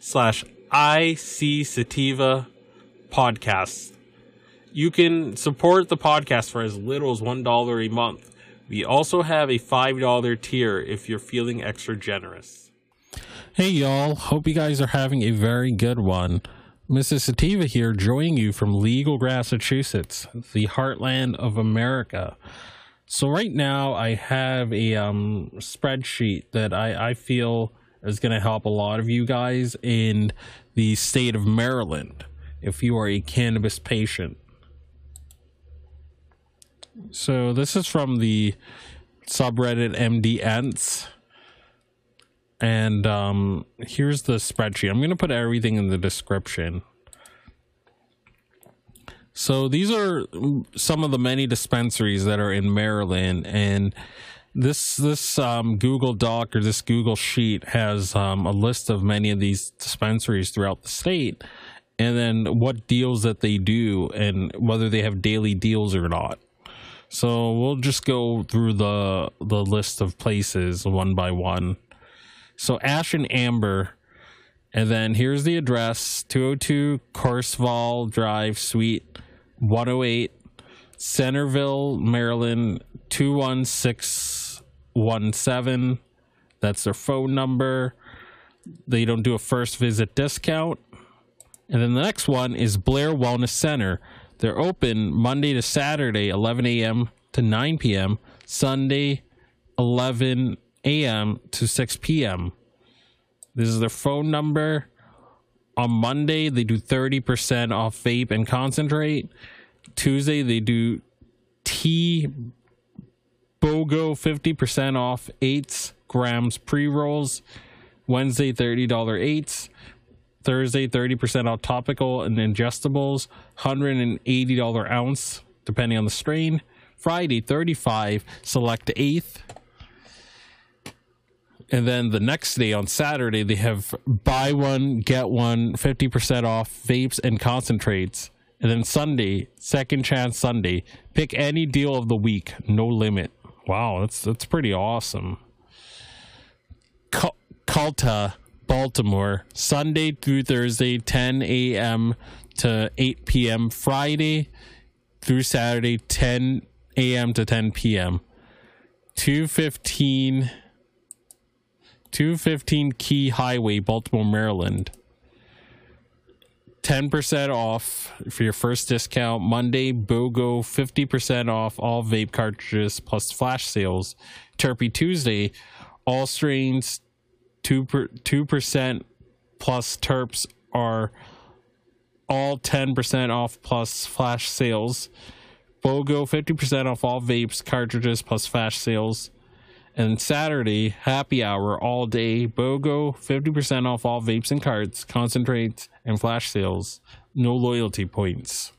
slash IC Sativa podcast. You can support the podcast for as little as $1 a month. We also have a $5 tier if you're feeling extra generous. Hey y'all, hope you guys are having a very good one. Mrs. Sativa here, joining you from Legal, Massachusetts, the heartland of America. So right now I have a um, spreadsheet that I, I feel is going to help a lot of you guys in the state of Maryland if you are a cannabis patient. So this is from the subreddit MDEnts. And um, here's the spreadsheet. I'm going to put everything in the description. So these are some of the many dispensaries that are in Maryland, and this this um, Google Doc or this Google Sheet has um, a list of many of these dispensaries throughout the state, and then what deals that they do, and whether they have daily deals or not. So we'll just go through the the list of places one by one. So Ash and Ember, and then here's the address: 202 Coursevall Drive, Suite 108, Centreville, Maryland 21617. That's their phone number. They don't do a first visit discount. And then the next one is Blair Wellness Center. They're open Monday to Saturday, 11 a.m. to 9 p.m., Sunday, 11 a.m. to 6 p.m. This is their phone number. On Monday, they do 30% off vape and concentrate. Tuesday, they do tea BOGO 50% off 8 grams pre rolls. Wednesday, $30 eights. Thursday, 30% off topical and ingestibles. $180 ounce, depending on the strain. Friday, 35 select eighth. And then the next day on Saturday, they have buy one, get one, 50% off vapes and concentrates. And then Sunday, second chance Sunday, pick any deal of the week, no limit. Wow, that's that's pretty awesome. Culta, Baltimore, Sunday through Thursday, 10 a.m. to 8 p.m. Friday through Saturday, 10 a.m. to 10 p.m. 215 215 Key Highway, Baltimore, Maryland. 10% off for your first discount. Monday, BOGO 50% off all vape cartridges plus flash sales. Terpy Tuesday, all strains 2 per, 2% plus terps are all 10% off plus flash sales. BOGO 50% off all vapes, cartridges plus flash sales. And Saturday, happy hour all day. BOGO, 50% off all vapes and carts, concentrates, and flash sales. No loyalty points.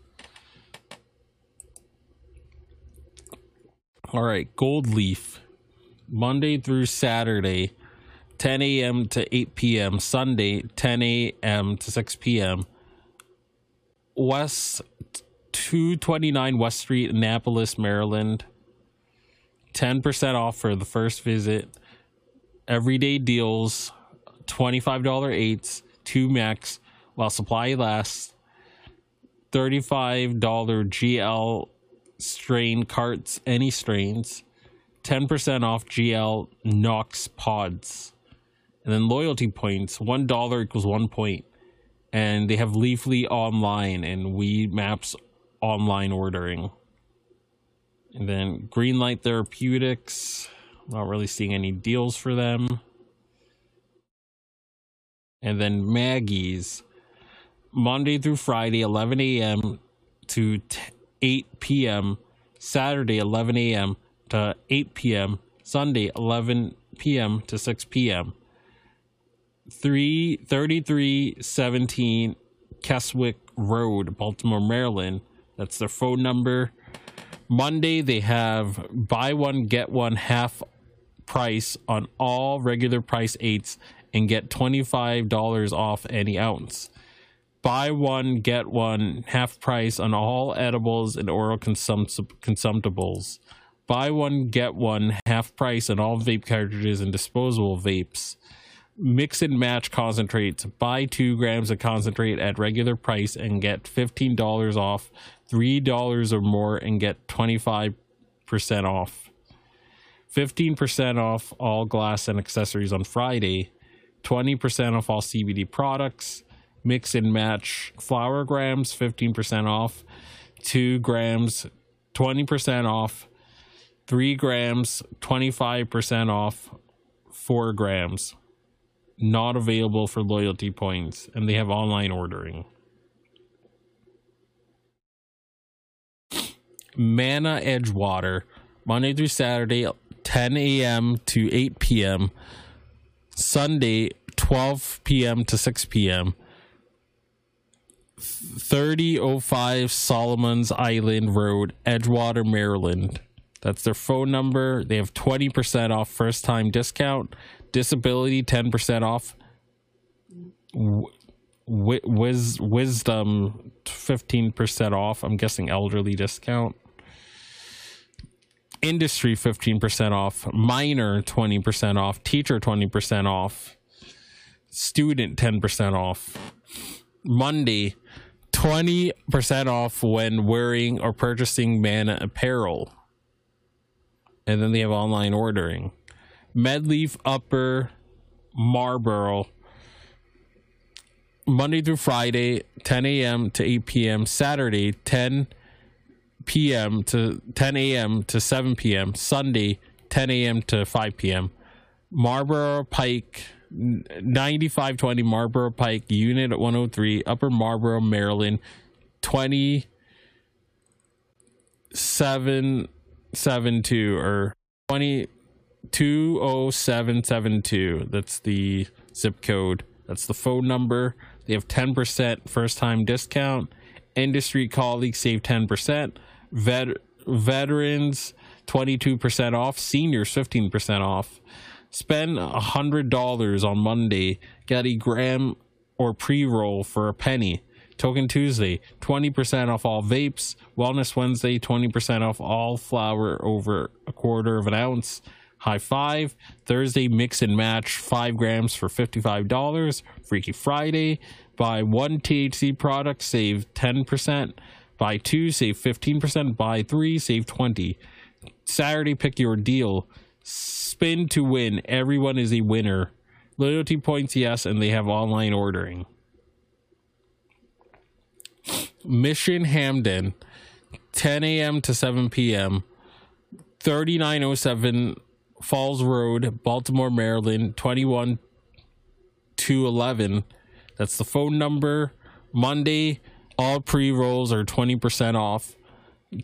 All right, Gold Leaf. Monday through Saturday, 10 a.m. to 8 p.m. Sunday, 10 a.m. to 6 p.m. West 229 West Street, Annapolis, Maryland. 10% off for the first visit. Everyday deals, $25 eights, two max while supply lasts. $35 GL strain carts, any strains. 10% off GL Knox pods. And then loyalty points, $1 equals one point. And they have Leafly online and Weedmaps online ordering. And then Greenlight Therapeutics, not really seeing any deals for them. And then Maggie's, Monday through Friday, 11 a.m. to 8 p.m. Saturday, 11 a.m. to 8 p.m. Sunday, 11 p.m. to 6 p.m. 33317 Keswick Road, Baltimore, Maryland. That's their phone number. Monday, they have buy one, get one half price on all regular price eights and get $25 off any ounce. Buy one get one half price on all edibles and oral consum- consumptibles. Buy one get one half price on all vape cartridges and disposable vapes. Mix and match concentrates. Buy two grams of concentrate at regular price and get $15 off $3 or more and get 25% off. 15% off all glass and accessories on friday 20% off all cbd products mix and match flower grams 15% off 2 grams 20% off 3 grams 25% off 4 grams. Not available for loyalty points and they have online ordering Manna Edgewater Monday through Saturday 10 a.m. to 8 p.m. Sunday 12 p.m. to 6 p.m. 3005 Solomon's Island Road, Edgewater, Maryland. That's their phone number. They have 20% off first time discount, disability 10% off, wiz- wisdom 15% off. I'm guessing elderly discount. Industry 15% off, minor 20% off, teacher 20% off, student 10% off. Monday, 20% off when wearing or purchasing Manna apparel. And then they have online ordering. Medleaf Upper Marlboro. Monday through Friday, 10 a.m. to 8 p.m. Saturday, 10 p.m. to 10 a.m. to 7 p.m. Sunday, 10 a.m. to 5 p.m. Marlboro Pike 9520 Marlboro Pike, Unit 103, Upper Marlboro, Maryland, 2772 or 220772. That's the zip code. That's the phone number. They have 10% first time discount. Industry colleagues save 10%. Vet- veterans 22% off. Seniors 15% off. Spend a hundred dollars on Monday, get a gram or pre-roll for a penny. Token Tuesday, 20% off all vapes. Wellness Wednesday, 20% off all flour over a quarter of an ounce. High five. Thursday, mix and match, 5 grams for $55. Freaky Friday, buy one THC product, save 10%. Buy two, save 15%. Buy three, save 20 Saturday, pick your deal spin to win. Everyone is a winner. Loyalty points, yes, and they have online ordering. Mission Hampden, 10 a.m. to 7 p.m. 3907 Falls Road, Baltimore, Maryland, 21 to 11. That's the phone number. Monday, all pre rolls are 20% off.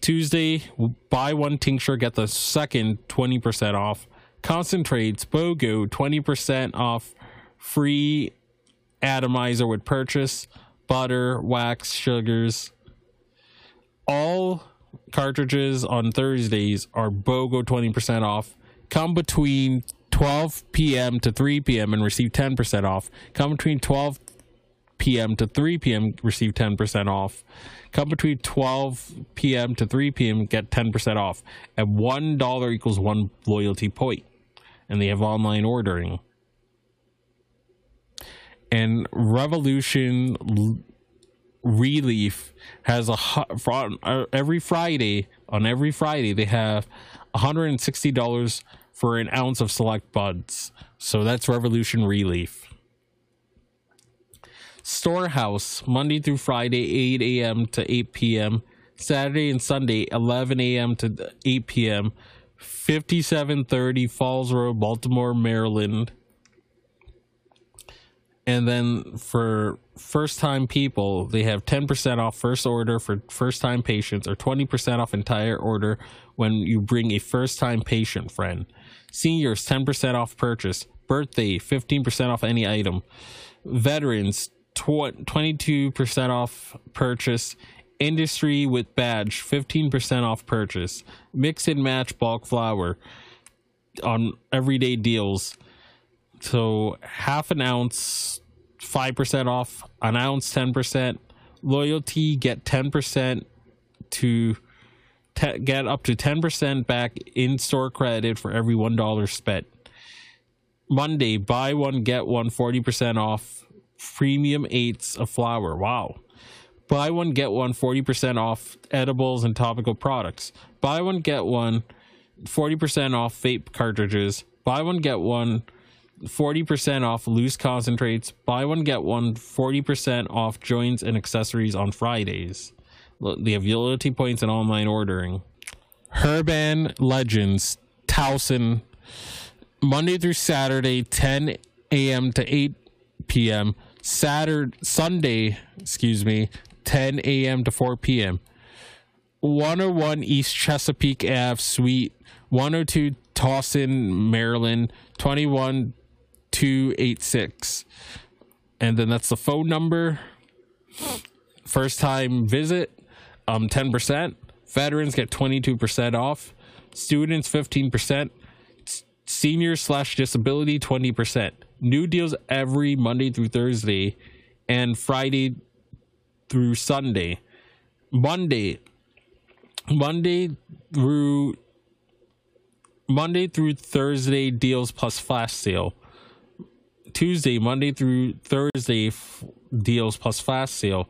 Tuesday, buy one tincture, get the second 20% off. Concentrates, BOGO, 20% off. Free atomizer with purchase. Butter, wax, sugars. All cartridges on Thursdays are BOGO 20% off. Come between 12 p.m. to 3 p.m. and receive 10% off. Come between 12 p.m. to 3 p.m. receive 10% off. Come between 12 p.m. to 3 p.m. get 10% off. And $1 equals one loyalty point. And they have online ordering. And Revolution Relief has a every Friday on every Friday they have $160 for an ounce of select buds. So that's Revolution Relief. Storehouse, Monday through Friday, 8 a.m. to 8 p.m. Saturday and Sunday, 11 a.m. to 8 p.m. 5730 Falls Road, Baltimore, Maryland. And then for first time people, they have 10% off first order for first time patients or 20% off entire order when you bring a first time patient friend. Seniors, 10% off purchase. Birthday, 15% off any item. Veterans, 22% off purchase. Industry with badge, 15% off purchase. Mix and match bulk flour on everyday deals. So half an ounce, 5% off, an ounce, 10%. Loyalty, get 10% to te- get up to 10% back in store credit for every $1 spent. Monday, buy one, get one, 40% off premium eights of flour. Wow. Buy one, get one 40% off edibles and topical products. Buy one, get one 40% off vape cartridges. Buy one, get one 40% off loose concentrates. Buy one, get one 40% off joints and accessories on Fridays. Have loyalty points and online ordering. Herban Legends, Towson, Monday through Saturday, 10 a.m. to 8 p.m. Saturday, Sunday, excuse me, 10 a.m. to 4 p.m. 101 East Chesapeake Ave, Suite 102 Towson, Maryland, 21286. And then that's the phone number. First time visit, um, 10%. Veterans get 22% off. Students, 15%. Seniors slash disability, 20% new deals every Monday through Thursday and Friday through Sunday. Monday, Monday through Monday through Thursday deals plus flash sale. Tuesday, Monday through Thursday f- deals plus flash sale.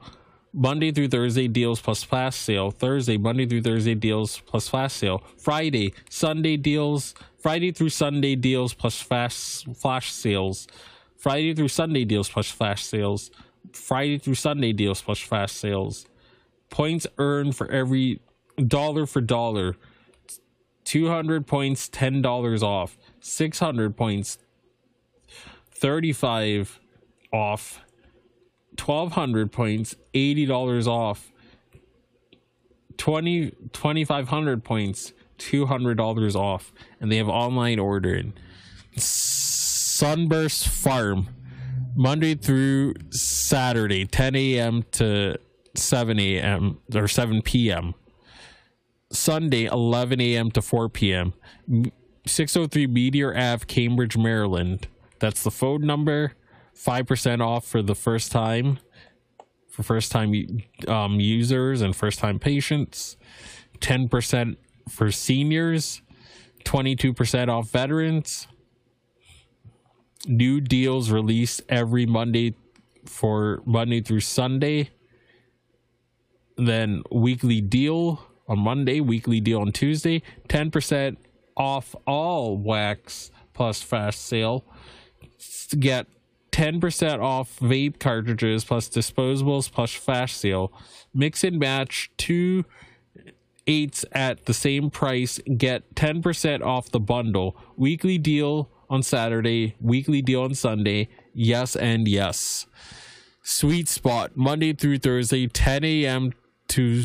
Monday through Thursday deals plus flash sale. Thursday, Monday through Thursday deals plus flash sale. Friday, Sunday deals Friday through Sunday deals plus fast flash sales. Friday through Sunday deals plus flash sales. Friday through Sunday deals plus flash sales. Points earned for every dollar for dollar. 200 points, $10 off. 600 points, 35 off. 1200 points, $80 off. 20 2500 points, $200 off and they have online ordering. Sunburst Pharm, Monday through Saturday, 10 a.m. to 7 a.m. or 7 p.m. Sunday, 11 a.m. to 4 p.m. 603 Meteor Ave, Cambridge, Maryland. That's the phone number. 5% off for the first time for first time um, users and first time patients. 10% for seniors, 22% off veterans. New deals released every Monday for Monday through Sunday. Then weekly deal on Monday, weekly deal on Tuesday, 10% off all wax plus fast sale. Get 10% off vape cartridges plus disposables plus flash sale. Mix and match two eights at the same price. Get 10% off the bundle. Weekly deal on Saturday, weekly deal on Sunday. Yes and yes. Sweet spot Monday through Thursday, 10 a.m. to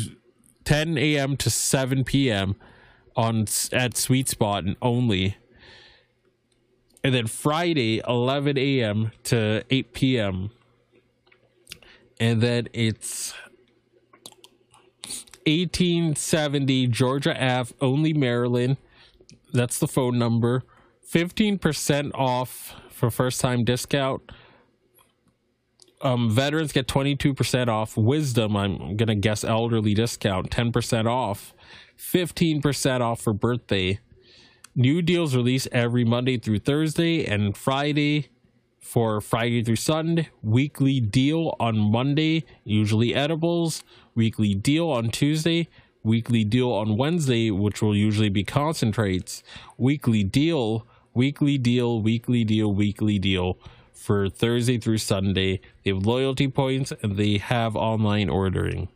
10 a.m. to 7 p.m. on at Sweet Spot and only. And then Friday, 11 a.m. to 8 p.m. And then it's 1870 Georgia Ave, Olney Maryland. That's the phone number. 15% off for first time discount. um, veterans get 22% off. Wisdom, I'm going to guess elderly discount, 10% off. 15% off for birthday. New deals released every Monday through Thursday and Friday for Friday through Sunday. Weekly deal on Monday, usually edibles. Weekly deal on Tuesday. Weekly deal on Wednesday, which will usually be concentrates. Weekly deal, weekly deal, weekly deal, weekly deal for Thursday through Sunday. They have loyalty points and they have online ordering.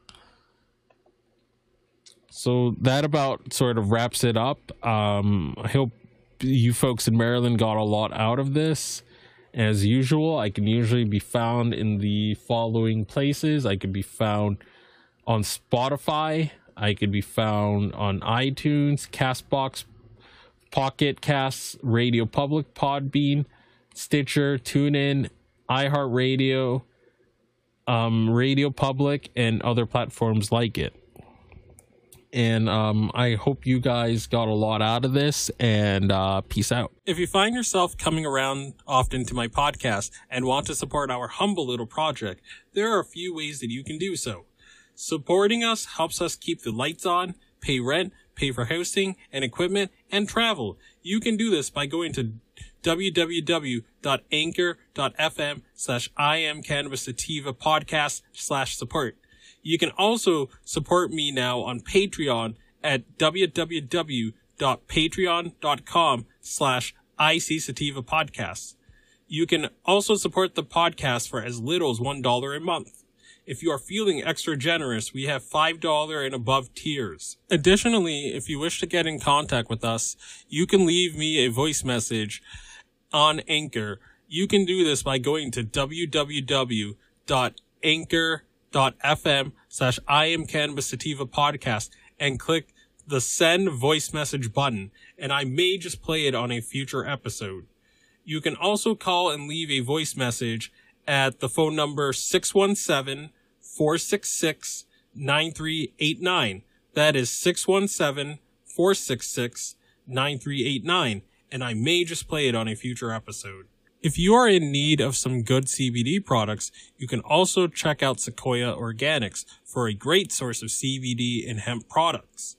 So that about sort of wraps it up. Um, I hope you folks in Maryland got a lot out of this. As usual, I can usually be found in the following places. I could be found on Spotify. I could be found on iTunes, Castbox, Pocket Casts, Radio Public, Podbean, Stitcher, TuneIn, iHeartRadio, um, Radio Public, and other platforms like it. And um, I hope you guys got a lot out of this and uh, peace out. If you find yourself coming around often to my podcast and want to support our humble little project, there are a few ways that you can do so. Supporting us helps us keep the lights on, pay rent, pay for hosting and equipment, and travel. You can do this by going to www.anchor.fm slash I am cannabis sativa podcast slash support. You can also support me now on Patreon at www.patreon.com slash IC Sativa Podcasts. You can also support the podcast for as little as $1 a month. If you are feeling extra generous, we have $5 and above tiers. Additionally, if you wish to get in contact with us, you can leave me a voice message on Anchor. You can do this by going to www.anchor.com anchor.fm slash I am cannabis sativa podcast and click the send voice message button and I may just play it on a future episode. You can also call and leave a voice message at the phone number 617-466-9389. That is 617-466-9389 and I may just play it on a future episode. If you are in need of some good CBD products, you can also check out Sequoia Organics for a great source of CBD and hemp products.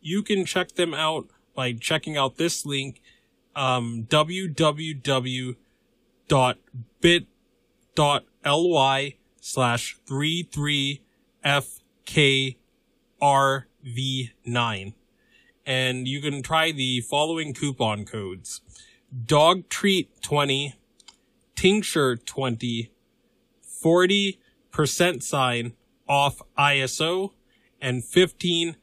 You can check them out by checking out this link, um, www.bit.ly slash 33FKRV9. And you can try the following coupon codes. Dog treat 20 tincture 20, 40% sign off ISO, and 15%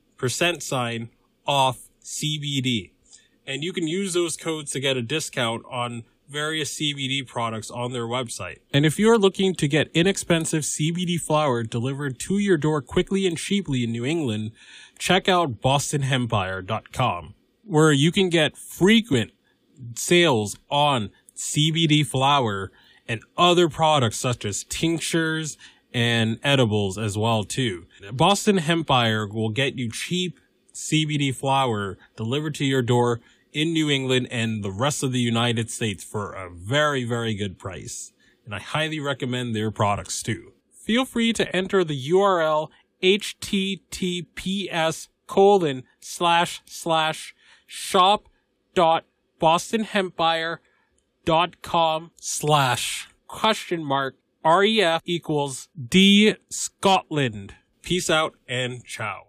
sign off CBD. And you can use those codes to get a discount on various CBD products on their website. And if you're looking to get inexpensive CBD flower delivered to your door quickly and cheaply in New England, check out bostonhempire.com, where you can get frequent sales on CBD flower, and other products such as tinctures and edibles as well too. Boston Hempire will get you cheap CBD flower delivered to your door in New England and the rest of the United States for a very, very good price. And I highly recommend their products too. Feel free to enter the URL https colon slash slash shop dot bostonhempire dot com slash question mark ref equals d scotland. Peace out and ciao